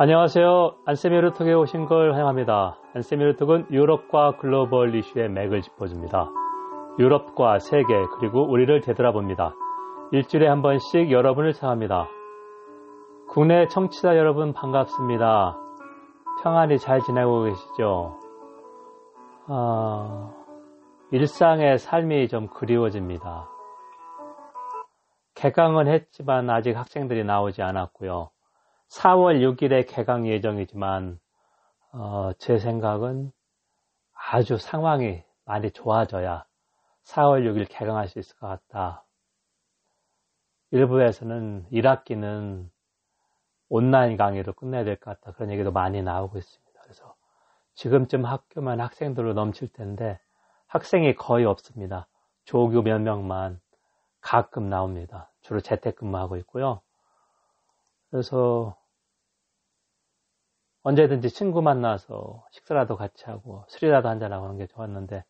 안녕하세요. 안세미르톡에 오신 걸 환영합니다. 안세미르톡은 유럽과 글로벌 이슈의 맥을 짚어줍니다. 유럽과 세계 그리고 우리를 되돌아 봅니다. 일주일에 한 번씩 여러분을 찾아갑니다. 국내 청취자 여러분 반갑습니다. 평안히 잘 지내고 계시죠? 아, 일상의 삶이 좀 그리워집니다. 개강은 했지만 아직 학생들이 나오지 않았고요. 4월 6일에 개강 예정이지만 어, 제 생각은 아주 상황이 많이 좋아져야 4월 6일 개강할 수 있을 것 같다. 일부에서는 1학기는 온라인 강의로 끝내야 될 것 같다. 그런 얘기도 많이 나오고 있습니다. 그래서 지금쯤 학교만 학생들로 넘칠 텐데 학생이 거의 없습니다. 조교 몇 명만 가끔 나옵니다. 주로 재택근무하고 있고요. 그래서 언제든지 친구 만나서 식사라도 같이 하고 술이라도 한잔하고 하는 게 좋았는데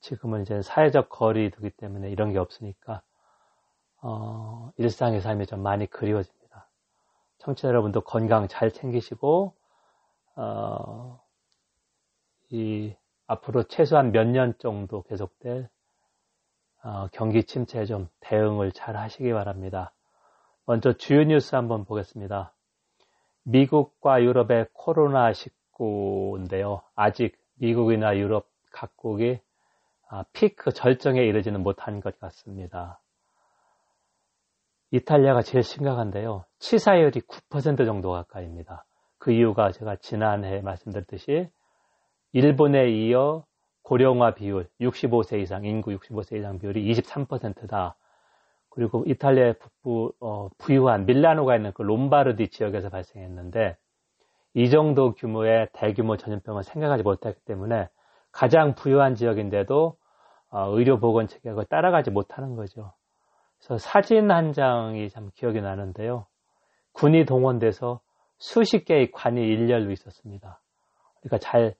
지금은 이제 사회적 거리 두기 때문에 이런 게 없으니까 어, 일상의 삶이 좀 많이 그리워집니다. 청취자 여러분도 건강 잘 챙기시고 어, 이 앞으로 최소한 몇 년 정도 계속될 어, 경기 침체에 좀 대응을 잘 하시기 바랍니다. 먼저 주요 뉴스 한번 보겠습니다. 미국과 유럽의 코로나19인데요. 아직 미국이나 유럽 각국이 아, 피크 절정에 이르지는 못한 것 같습니다. 이탈리아가 제일 심각한데요. 치사율이 9% 정도 가까이입니다. 그 이유가 제가 지난해 말씀드렸듯이 일본에 이어 고령화 비율 65세 이상 인구 65세 이상 비율이 23%다. 그리고 이탈리아의 북부 어, 부유한 밀라노가 있는 그 롬바르디 지역에서 발생했는데 이 정도 규모의 대규모 전염병을 생각하지 못했기 때문에 가장 부유한 지역인데도 어, 의료보건 체계가 따라가지 못하는 거죠. 그래서 사진 한 장이 참 기억이 나는데요. 군이 동원돼서 수십 개의 관이 일렬로 있었습니다. 그러니까 잘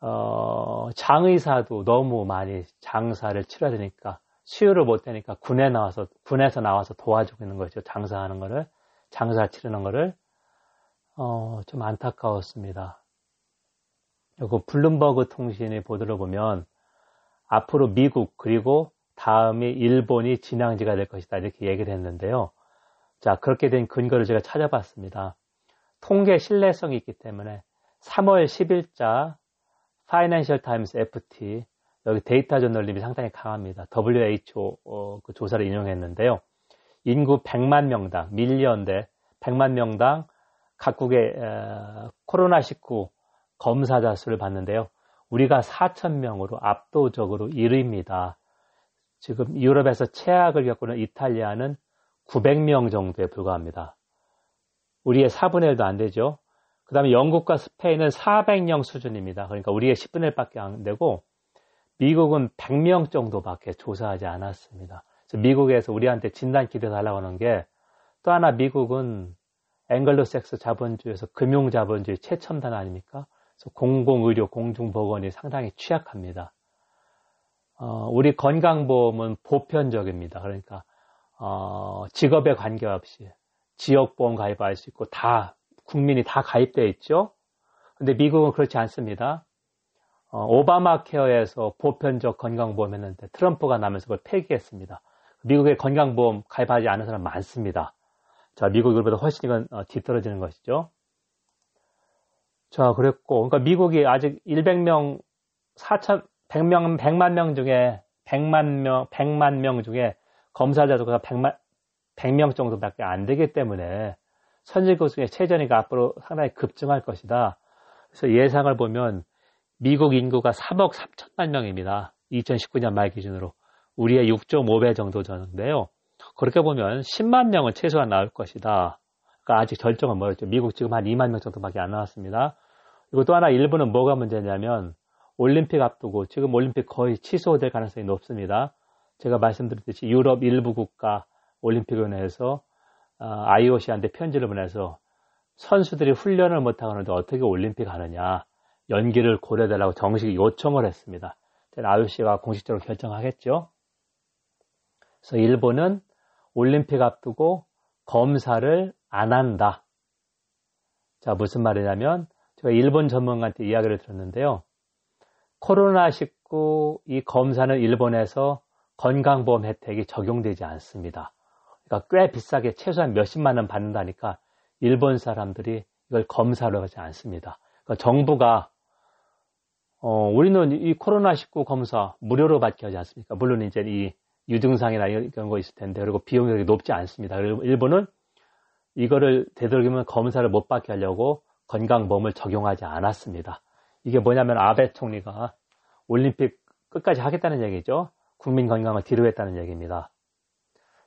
어, 장의사도 너무 많이 장사를 치러야 되니까 수요를 못 되니까 군에 나와서 군에서 나와서 도와주고 있는 거죠. 장사하는 거를 장사 치르는 거를 어, 좀 안타까웠습니다. 그리고 블룸버그 통신의 보도를 보면 앞으로 미국 그리고 다음이 일본이 진앙지가 될 것이다 이렇게 얘기를 했는데요. 자 그렇게 된 근거를 제가 찾아봤습니다. 통계 신뢰성이 있기 때문에 3월 10일자 파이낸셜 타임스 FT 여기 데이터 저널리즘이 상당히 강합니다. WHO 어, 그 조사를 인용했는데요. 인구 100만 명당 million대 100만 명당 각국의 에, 코로나19 검사자 수를 봤는데요. 우리가 4천 명으로 압도적으로 1위입니다. 지금 유럽에서 최악을 겪고는 이탈리아는 900명 정도에 불과합니다. 우리의 4분의 1도 안 되죠. 그 다음에 영국과 스페인은 400명 수준입니다. 그러니까 우리의 10분의 1밖에 안 되고 미국은 100명 정도밖에 조사하지 않았습니다. 미국에서 우리한테 진단 기대 달라고 하는 게 또 하나 미국은 앵글로섹스 자본주의에서 금융 자본주의 최첨단 아닙니까? 공공의료, 공중보건이 상당히 취약합니다. 어, 우리 건강보험은 보편적입니다. 그러니까 어, 직업에 관계없이 지역보험 가입할 수 있고 다 국민이 다 가입되어 있죠. 근데 미국은 그렇지 않습니다. 어, 오바마 케어에서 보편적 건강보험 했는데 트럼프가 나면서 그걸 폐기했습니다. 미국의 건강보험 가입하지 않은 사람 많습니다. 자, 미국 이보다 훨씬 이건 어, 뒤떨어지는 것이죠. 자, 그랬고, 그러니까 미국이 아직 100명, 4천, 100명, 100만 명 중에 100만 명, 100만 명 중에 검사자 수가 100만, 100명 정도밖에 안 되기 때문에 선진국 중에 최전위가 앞으로 상당히 급증할 것이다. 그래서 예상을 보면 미국 인구가 3억 3천만 명입니다. 2019년 말 기준으로. 우리의 6.5배 정도 되는데요. 그렇게 보면 10만 명은 최소한 나올 것이다. 그러니까 아직 결정은 멀었죠. 미국 지금 한 2만 명 정도밖에 안 나왔습니다. 그리고 또 하나 일부는 뭐가 문제냐면 올림픽 앞두고 지금 올림픽 거의 취소될 가능성이 높습니다. 제가 말씀드렸듯이 유럽 일부 국가 올림픽위원회에서 IOC한테 편지를 보내서 선수들이 훈련을 못하는데 어떻게 올림픽 하느냐. 연기를 고려해달라고 정식 요청을 했습니다. IOC가 공식적으로 결정하겠죠. 그래서 일본은 올림픽 앞두고 검사를 안 한다. 자, 무슨 말이냐면 제가 일본 전문가한테 이야기를 들었는데요. 코로나19 이 검사는 일본에서 건강보험 혜택이 적용되지 않습니다. 그러니까 꽤 비싸게 최소한 몇십만 원 받는다니까 일본 사람들이 이걸 검사를 하지 않습니다. 그러니까 정부가 어, 우리는 이 코로나19 검사 무료로 받게 하지 않습니까? 물론 이제 이 유증상이나 이런 거 있을 텐데, 그리고 비용이 높지 않습니다. 그리고 일본은 이거를 되도록이면 검사를 못 받게 하려고 건강보험을 적용하지 않았습니다. 이게 뭐냐면 아베 총리가 올림픽 끝까지 하겠다는 얘기죠. 국민 건강을 뒤로 했다는 얘기입니다.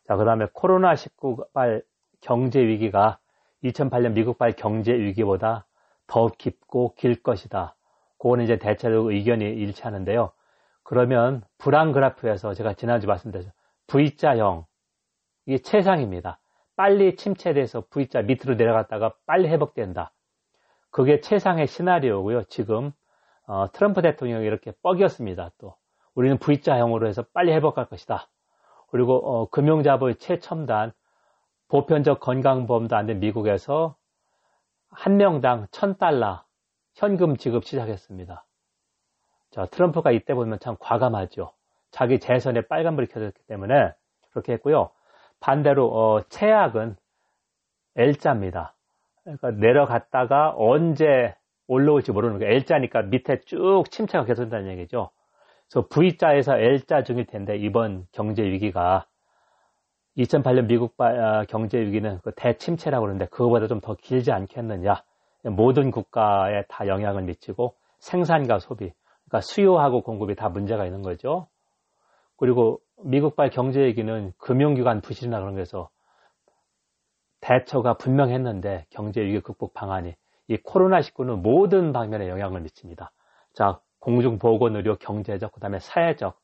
자, 그 다음에 코로나19발 경제 위기가 2008년 미국발 경제 위기보다 더 깊고 길 것이다. 그거는 이제 대체로 의견이 일치하는데요. 그러면 불안 그래프에서 제가 지난주 말씀드렸죠. V자형, 이게 최상입니다. 빨리 침체돼서 V자 밑으로 내려갔다가 빨리 회복된다. 그게 최상의 시나리오고요. 지금 어, 트럼프 대통령이 이렇게 뻑이었습니다. 또 우리는 V자형으로 해서 빨리 회복할 것이다. 그리고 어, 금융자보의 최첨단 보편적 건강보험도 안 된 미국에서 한 명당 1000달러 현금 지급 시작했습니다. 자, 트럼프가 이때 보면 참 과감하죠. 자기 재선에 빨간불이 켜졌기 때문에 그렇게 했고요. 반대로 어, 최악은 L자입니다. 그러니까 내려갔다가 언제 올라올지 모르는 거예요. L자니까 밑에 쭉 침체가 계속된다는 얘기죠. 그래서 V자에서 L자 중일 텐데 이번 경제 위기가 2008년 미국 아, 경제 위기는 그 대침체라고 그러는데 그거보다 좀 더 길지 않겠느냐. 모든 국가에 다 영향을 미치고 생산과 소비, 그러니까 수요하고 공급이 다 문제가 있는 거죠. 그리고 미국발 경제 위기는 금융기관 부실이나 그런 거에서 대처가 분명했는데 경제 위기 극복 방안이 이 코로나19는 모든 방면에 영향을 미칩니다. 자, 공중보건 의료, 경제적, 그 다음에 사회적.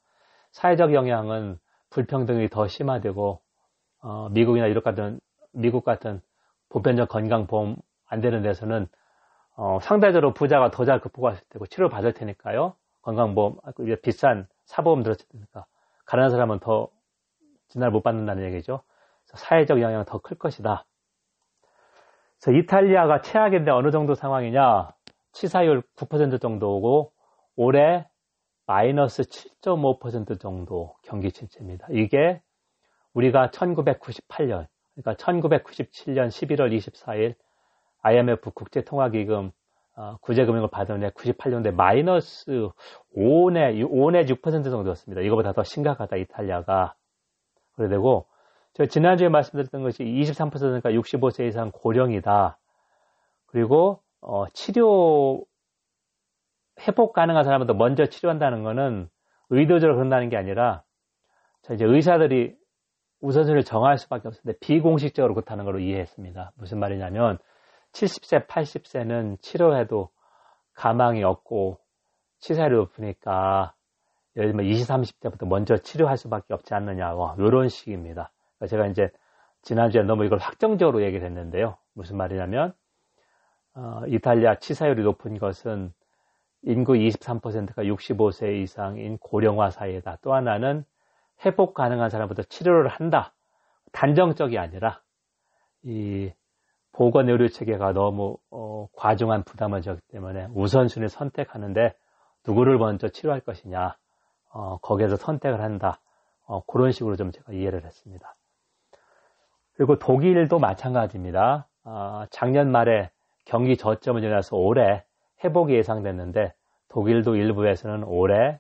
사회적 영향은 불평등이 더 심화되고 어, 미국이나 이렇 같은 미국 같은 보편적 건강보험 안 되는 데서는 어, 상대적으로 부자가 더 잘 극복할 수 있고 치료 받을 테니까요. 건강보험 비싼 사보험 들었을 테니까 가난한 사람은 더 진단을 못 받는다는 얘기죠. 사회적 영향은 더클 것이다. 그래서 이탈리아가 최악인데 어느 정도 상황이냐? 치사율 9% 정도고 올해 마이너스 7.5% 정도 경기 침체입니다. 이게 우리가 1998년, 그러니까 1997년 11월 24일 IMF 국제통화기금 어, 구제금융을 받은 해 98년대 마이너스 5내, 5내 6% 정도였습니다. 이거보다 더 심각하다, 이탈리아가. 그래 되고, 제가 지난주에 말씀드렸던 것이 23%니까 65세 이상 고령이다. 그리고, 어, 치료, 회복 가능한 사람부터 먼저 치료한다는 것은 의도적으로 그런다는 게 아니라, 자, 이제 의사들이 우선순위를 정할 수밖에 없는데 비공식적으로 그렇다는 걸로 이해했습니다. 무슨 말이냐면 70세, 80세는 치료해도 가망이 없고 치사율이 높으니까 예를 들면 20, 30대부터 먼저 치료할 수밖에 없지 않느냐고 이런 식입니다. 제가 이제 지난주에 너무 이걸 확정적으로 얘기를 했는데요. 무슨 말이냐면 어, 이탈리아 치사율이 높은 것은 인구 23%가 65세 이상인 고령화 사회다. 또 하나는 회복 가능한 사람부터 치료를 한다. 단정적이 아니라 이 보건 의료 체계가 너무 어, 과중한 부담을 졌기 때문에 우선순위 선택하는데 누구를 먼저 치료할 것이냐 어, 거기에서 선택을 한다. 어, 그런 식으로 좀 제가 이해를 했습니다. 그리고 독일도 마찬가지입니다. 아, 작년 말에 경기 저점을 지나서 올해 회복이 예상됐는데 독일도 일부에서는 올해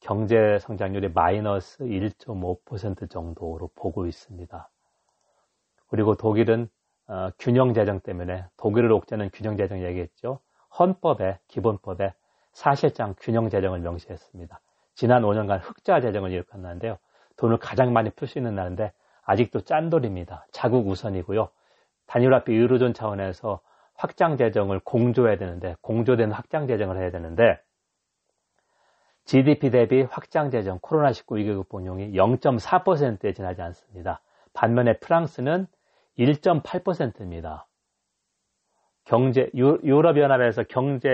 경제 성장률이 마이너스 1.5% 정도로 보고 있습니다. 그리고 독일은 어, 균형 재정 때문에 독일을 옥죄는 균형 재정 얘기했죠. 헌법에 기본법에 사실상 균형 재정을 명시했습니다. 지난 5년간 흑자 재정을 일으켰는데요. 돈을 가장 많이 풀 수 있는 나라인데 아직도 짠돌입니다. 자국 우선이고요. 단일화비 유로존 차원에서 확장 재정을 공조해야 되는데 공조된 확장 재정을 해야 되는데 GDP 대비 확장 재정 코로나19 위기 극복용이 0.4%에 지나지 않습니다. 반면에 프랑스는 1.8%입니다. 경제 유럽연합에서 경제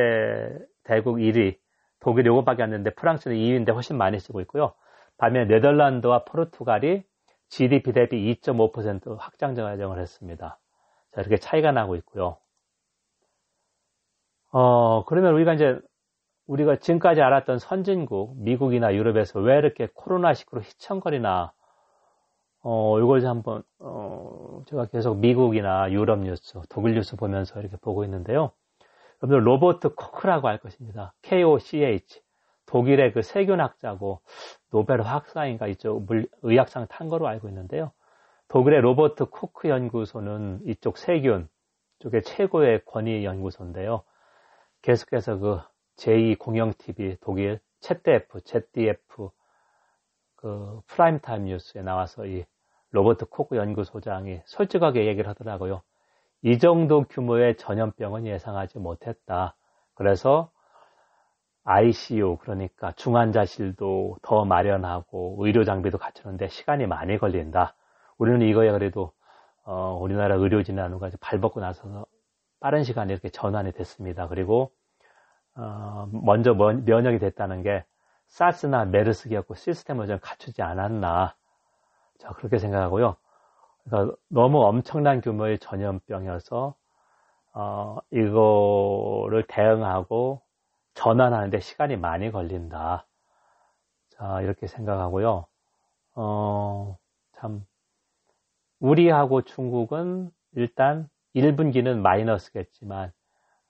대국 1위 독일이 요것밖에 안 되는데 프랑스는 2위인데 훨씬 많이 쓰고 있고요. 반면 네덜란드와 포르투갈이 GDP 대비 2.5% 확장 재정을 했습니다. 자, 이렇게 차이가 나고 있고요. 어, 그러면 우리가 이제 우리가 지금까지 알았던 선진국, 미국이나 유럽에서 왜 이렇게 코로나19로 휘청거리나, 어, 이걸 한번, 어, 제가 계속 미국이나 유럽 뉴스, 독일 뉴스 보면서 이렇게 보고 있는데요. 여러분들 로버트 코크라고 할 것입니다. KOCH. 독일의 그 세균학자고 노벨 화학상인가 이쪽 물, 의학상 탄 거로 알고 있는데요. 독일의 로버트 코크 연구소는 이쪽 세균 쪽에 최고의 권위 연구소인데요. 계속해서 그 제2 공영TV 독일 ZDF, ZDF 그 프라임타임 뉴스에 나와서 이 로버트 코크 연구소장이 솔직하게 얘기를 하더라고요. 이 정도 규모의 전염병은 예상하지 못했다. 그래서 ICU 그러니까 중환자실도 더 마련하고 의료 장비도 갖추는데 시간이 많이 걸린다. 우리는 이거에 그래도 어, 우리나라 의료진 나누가 발벗고 나서 빠른 시간에 이렇게 전환이 됐습니다. 그리고 어, 먼저 면역이 됐다는 게 사스나 메르스기였고 시스템을 좀 갖추지 않았나. 자, 그렇게 생각하고요. 그러니까 너무 엄청난 규모의 전염병이어서, 어, 이거를 대응하고 전환하는데 시간이 많이 걸린다. 자, 이렇게 생각하고요. 어, 참, 우리하고 중국은 일단 1분기는 마이너스겠지만,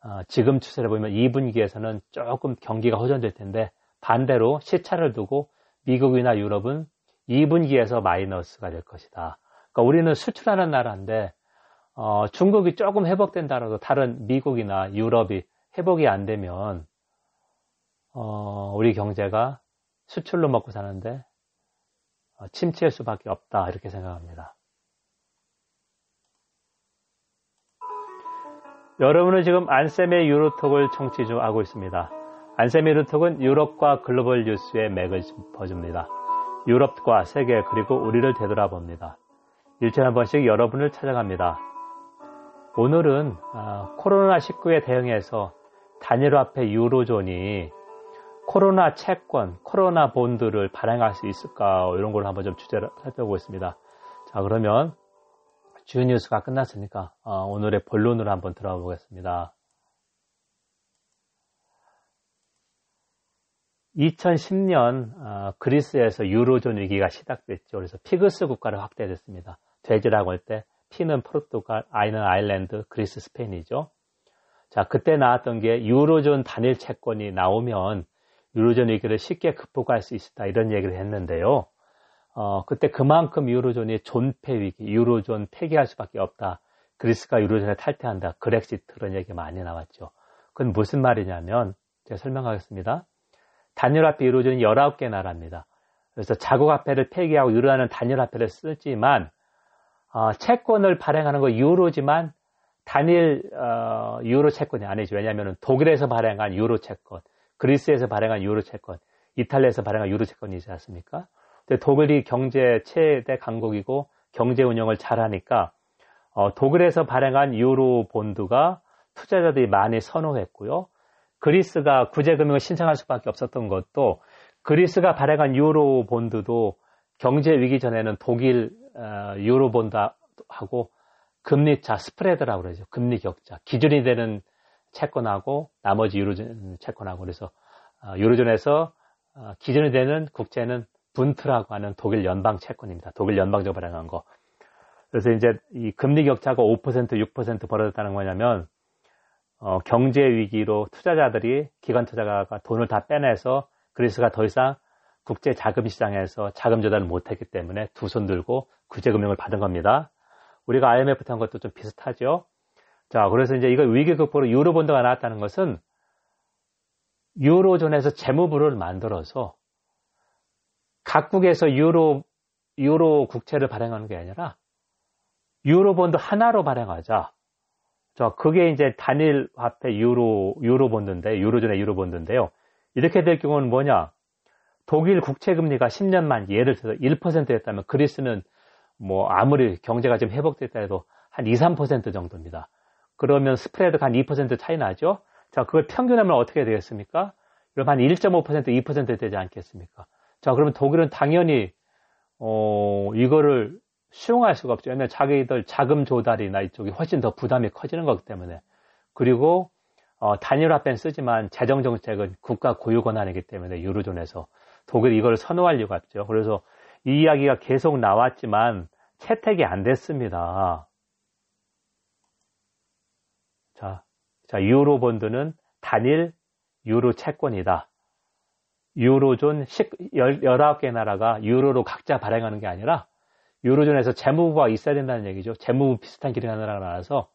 어, 지금 추세를 보면 2분기에서는 조금 경기가 호전될 텐데 반대로 시차를 두고 미국이나 유럽은 2분기에서 마이너스가 될 것이다. 그러니까 우리는 수출하는 나라인데 어, 중국이 조금 회복된다라도 다른 미국이나 유럽이 회복이 안 되면 어, 우리 경제가 수출로 먹고 사는데 어, 침체할 수밖에 없다 이렇게 생각합니다. 여러분은 지금 안쌤의 유로톡을 청취 중 하고 있습니다. 안쌤의 유로톡은 유럽과 글로벌 뉴스의 맥을 짚어줍니다. 유럽과 세계 그리고 우리를 되돌아봅니다. 일주일에 한 번씩 여러분을 찾아갑니다. 오늘은 아, 코로나19에 대응해서 단일화폐 유로존이 코로나 채권, 코로나 본드를 발행할 수 있을까 이런 걸 한번 좀 주제를 살펴보고 있습니다. 자 그러면 주요 뉴스가 끝났으니까 어, 오늘의 본론으로 한번 들어가 보겠습니다. 2010년 어, 그리스에서 유로존 위기가 시작됐죠. 그래서 PIGS 국가로 확대됐습니다. 돼지라고 할 때 P는 포르투갈, I는 아일랜드, 그리스, 스페인이죠. 자, 그때 나왔던 게 유로존 단일 채권이 나오면 유로존 위기를 쉽게 극복할 수 있다 이런 얘기를 했는데요. 어, 그때 그만큼 유로존이 존폐 위기, 유로존 폐기할 수밖에 없다. 그리스가 유로존에 탈퇴한다. 그렉시트 그런 얘기 많이 나왔죠. 그건 무슨 말이냐면 제가 설명하겠습니다. 단일화폐 유로존이 19개 나라입니다. 그래서 자국화폐를 폐기하고 유로하는 단일화폐를 쓰지만 어, 채권을 발행하는 거 유로지만 단일 어, 유로 채권이 아니죠. 왜냐하면 독일에서 발행한 유로 채권, 그리스에서 발행한 유로 채권, 이탈리아에서 발행한 유로 채권이지 않습니까? 독일이 경제 최대 강국이고 경제 운영을 잘하니까 어, 독일에서 발행한 유로 본드가 투자자들이 많이 선호했고요. 그리스가 구제금융을 신청할 수밖에 없었던 것도 그리스가 발행한 유로 본드도 경제 위기 전에는 독일 어, 유로 본드하고 금리차 스프레드라고 그러죠. 금리 격차 기준이 되는 채권하고 나머지 유로존 채권하고 그래서 어, 유로존에서 어, 기준이 되는 국채는 분트라고 하는 독일 연방 채권입니다. 독일 연방적으로 발행한 거. 그래서 이제 이 금리 격차가 5% 6% 벌어졌다는 거냐면 어, 경제 위기로 투자자들이 기관 투자가가 돈을 다 빼내서 그리스가 더 이상 국제 자금 시장에서 자금 조달을 못했기 때문에 두 손 들고 구제 금융을 받은 겁니다. 우리가 IMF 한 것도 좀 비슷하죠. 자, 그래서 이제 이거 위기 극복으로 유로본드가 나왔다는 것은 유로존에서 재무부를 만들어서 각국에서 유로, 유로 국채를 발행하는 게 아니라 유로본드 하나로 발행하자. 저 그게 이제 단일 화폐 유로 유로 본드인데 유로존의 유로 본드인데요. 이렇게 될 경우는 뭐냐? 독일 국채 금리가 10년 만 예를 들어서 1%였다면 그리스는 뭐 아무리 경제가 좀 회복됐다 해도 한 2, 3% 정도입니다. 그러면 스프레드가 한 2% 차이 나죠? 자, 그걸 평균하면 어떻게 되겠습니까? 그럼 한 1.5% 2% 되지 않겠습니까? 자, 그러면 독일은 당연히, 어, 이거를 수용할 수가 없죠. 왜냐면 자기들 자금 조달이나 이쪽이 훨씬 더 부담이 커지는 거기 때문에. 그리고, 어, 단일화폐는 쓰지만 재정 정책은 국가 고유 권한이기 때문에 유로존에서 독일이 이걸 선호할 이유가 없죠. 그래서 이 이야기가 계속 나왔지만 채택이 안 됐습니다. 자, 자 유로 본드는 단일 유로 채권이다. 유로존 19개 나라가 유로로 각자 발행하는 게 아니라 유로존에서 재무부가 있어야 된다는 얘기죠. 재무부 비슷한 기능하는 나라가 나와서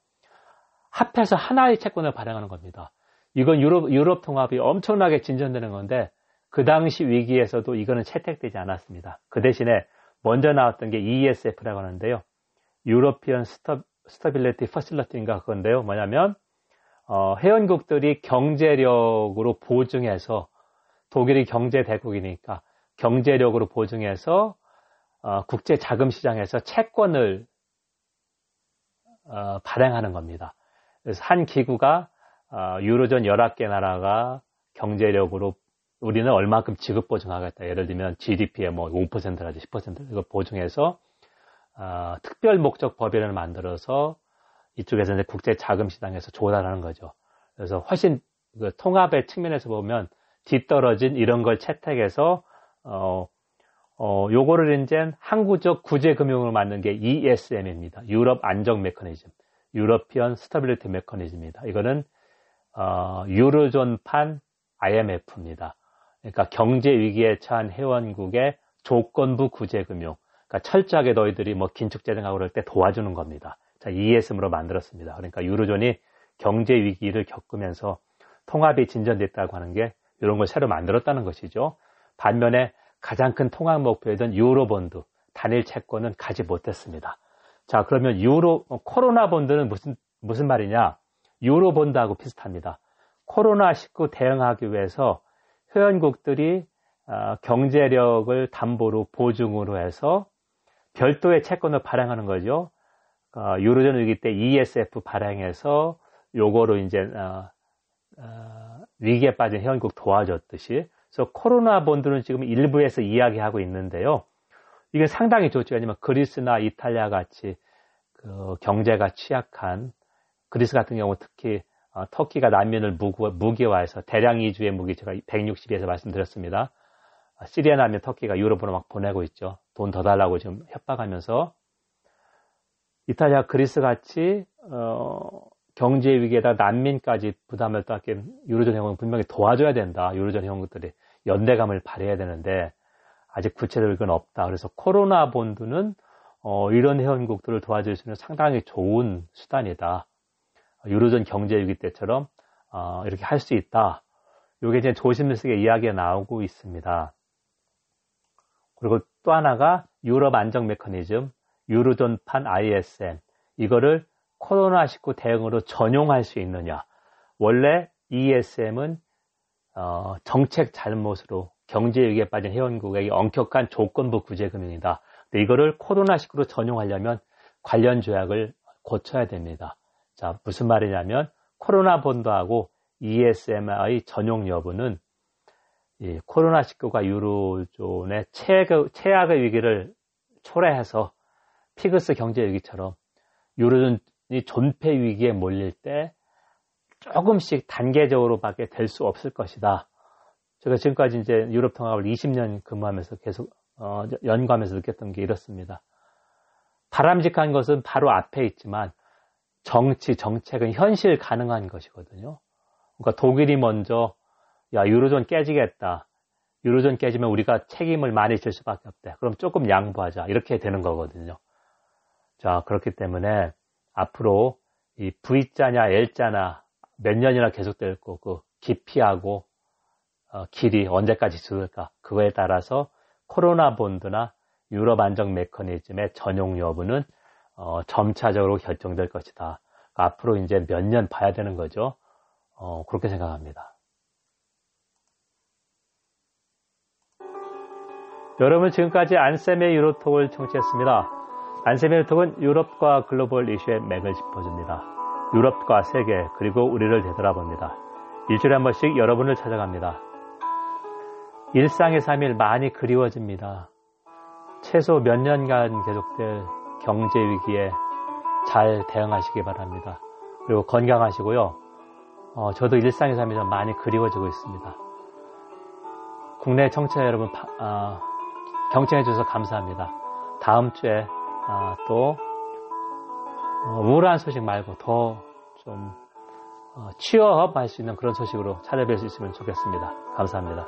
합해서 하나의 채권을 발행하는 겁니다. 이건 유럽, 유럽 통합이 엄청나게 진전되는 건데 그 당시 위기에서도 이거는 채택되지 않았습니다. 그 대신에 먼저 나왔던 게 ESF라고 하는데요. European Sta-, Stability Facility인가 그건데요. 뭐냐면 어, 회원국들이 경제력으로 보증해서 독일이 경제 대국이니까 경제력으로 보증해서 어, 국제 자금 시장에서 채권을 어, 발행하는 겁니다. 그래서 한 기구가 어, 유로존 11개 나라가 경제력으로 우리는 얼마큼 지급 보증하겠다. 예를 들면 GDP의 뭐 5%라든지 10% 이거 보증해서 어, 특별 목적 법인을 만들어서 이쪽에서 이제 국제 자금 시장에서 조달하는 거죠. 그래서 훨씬 그 통합의 측면에서 보면 뒤떨어진 이런 걸 채택해서 어, 어, 요거를 이제 항구적 구제 금융을 만든 게 ESM입니다. 유럽 안정 메커니즘. European Stability Mechanism입니다. 이거는 어, 유로존판 IMF입니다. 그러니까 경제 위기에 처한 회원국의 조건부 구제 금융. 그러니까 철저하게 너희들이 뭐 긴축 재정하고 그럴 때 도와주는 겁니다. 자, ESM으로 만들었습니다. 그러니까 유로존이 경제 위기를 겪으면서 통합이 진전됐다고 하는 게 이런 걸 새로 만들었다는 것이죠. 반면에 가장 큰 통합 목표였던 유로본드, 단일 채권은 가지 못했습니다. 자, 그러면 유로, 코로나 본드는 무슨, 무슨 말이냐? 유로 본드하고 비슷합니다. 코로나19 대응하기 위해서 회원국들이 어, 경제력을 담보로 보증으로 해서 별도의 채권을 발행하는 거죠. 어, 유로존 위기 때 ESF 발행해서 요거로 이제 어, 어, 위기에 빠진 회원국 도와줬듯이 그래서 코로나 본드는 지금 일부에서 이야기하고 있는데요. 이게 상당히 좋죠. 왜냐하면 그리스나 이탈리아 같이 그 경제가 취약한 그리스 같은 경우 특히 어, 터키가 난민을 무기화해서 대량 이주의 무기 제가 160에서 말씀드렸습니다. 어, 시리아 난민 터키가 유럽으로 막 보내고 있죠. 돈 더 달라고 지금 협박하면서 이탈리아 그리스 같이 어, 경제 위기에다 난민까지 부담을 떠안게 회원국 분명히 도와줘야 된다. 유로존 회원국들이 연대감을 발휘해야 되는데 아직 구체적인 건 없다. 그래서 코로나 본드는 어, 이런 회원국들을 도와줄 수 있는 상당히 좋은 수단이다. 유로존 경제 위기 때처럼 어, 이렇게 할 수 있다. 이게 이제 조심스럽게 이야기가 나오고 있습니다. 그리고 또 하나가 유럽 안정 메커니즘, 유로존판 ISM 이거를 코로나19 대응으로 전용할 수 있느냐. 원래 ESM은 어, 정책 잘못으로 경제 위기에 빠진 회원국에게 엄격한 조건부 구제금융이다. 근데 이거를 코로나19로 전용하려면 관련 조약을 고쳐야 됩니다. 자, 무슨 말이냐면 코로나 본드하고 ESM의 전용 여부는 이 코로나19가 유로존의 최악의, 최악의 위기를 초래해서 피그스 경제 위기처럼 유로존 이 존폐 위기에 몰릴 때 조금씩 단계적으로 밖에 될 수 없을 것이다. 제가 지금까지 이제 유럽 통합을 20년 근무하면서 계속 어, 연구하면서 느꼈던 게 이렇습니다. 바람직한 것은 바로 앞에 있지만 정치, 정책은 현실 가능한 것이거든요. 그러니까 독일이 먼저 야 유로존 깨지겠다. 유로존 깨지면 우리가 책임을 많이 질 수밖에 없대. 그럼 조금 양보하자. 이렇게 되는 거거든요. 자 그렇기 때문에 앞으로 이 V자냐 L자나 몇 년이나 계속될 거고 깊이하고 어, 길이 언제까지 줄을까 그거에 따라서 코로나 본드나 유럽 안정 메커니즘의 전용 여부는 어, 점차적으로 결정될 것이다. 앞으로 이제 몇 년 봐야 되는 거죠. 어, 그렇게 생각합니다. 여러분 지금까지 안쌤의 유로톡을 청취했습니다. 유로톡은 유럽과 글로벌 이슈의 맥을 짚어줍니다. 유럽과 세계 그리고 우리를 되돌아봅니다. 일주일에 한 번씩 여러분을 찾아갑니다. 일상의 삶이 많이 그리워집니다. 최소 몇 년간 계속될 경제 위기에 잘 대응하시기 바랍니다. 그리고 건강하시고요. 어, 저도 일상의 삶이 좀 많이 그리워지고 있습니다. 국내 청취자 여러분 어, 경청해 주셔서 감사합니다. 다음 주에 어, 또 어, 우울한 소식 말고 더좀 어, 취업할 수 있는 그런 소식으로 찾아뵐 수 있으면 좋겠습니다. 감사합니다.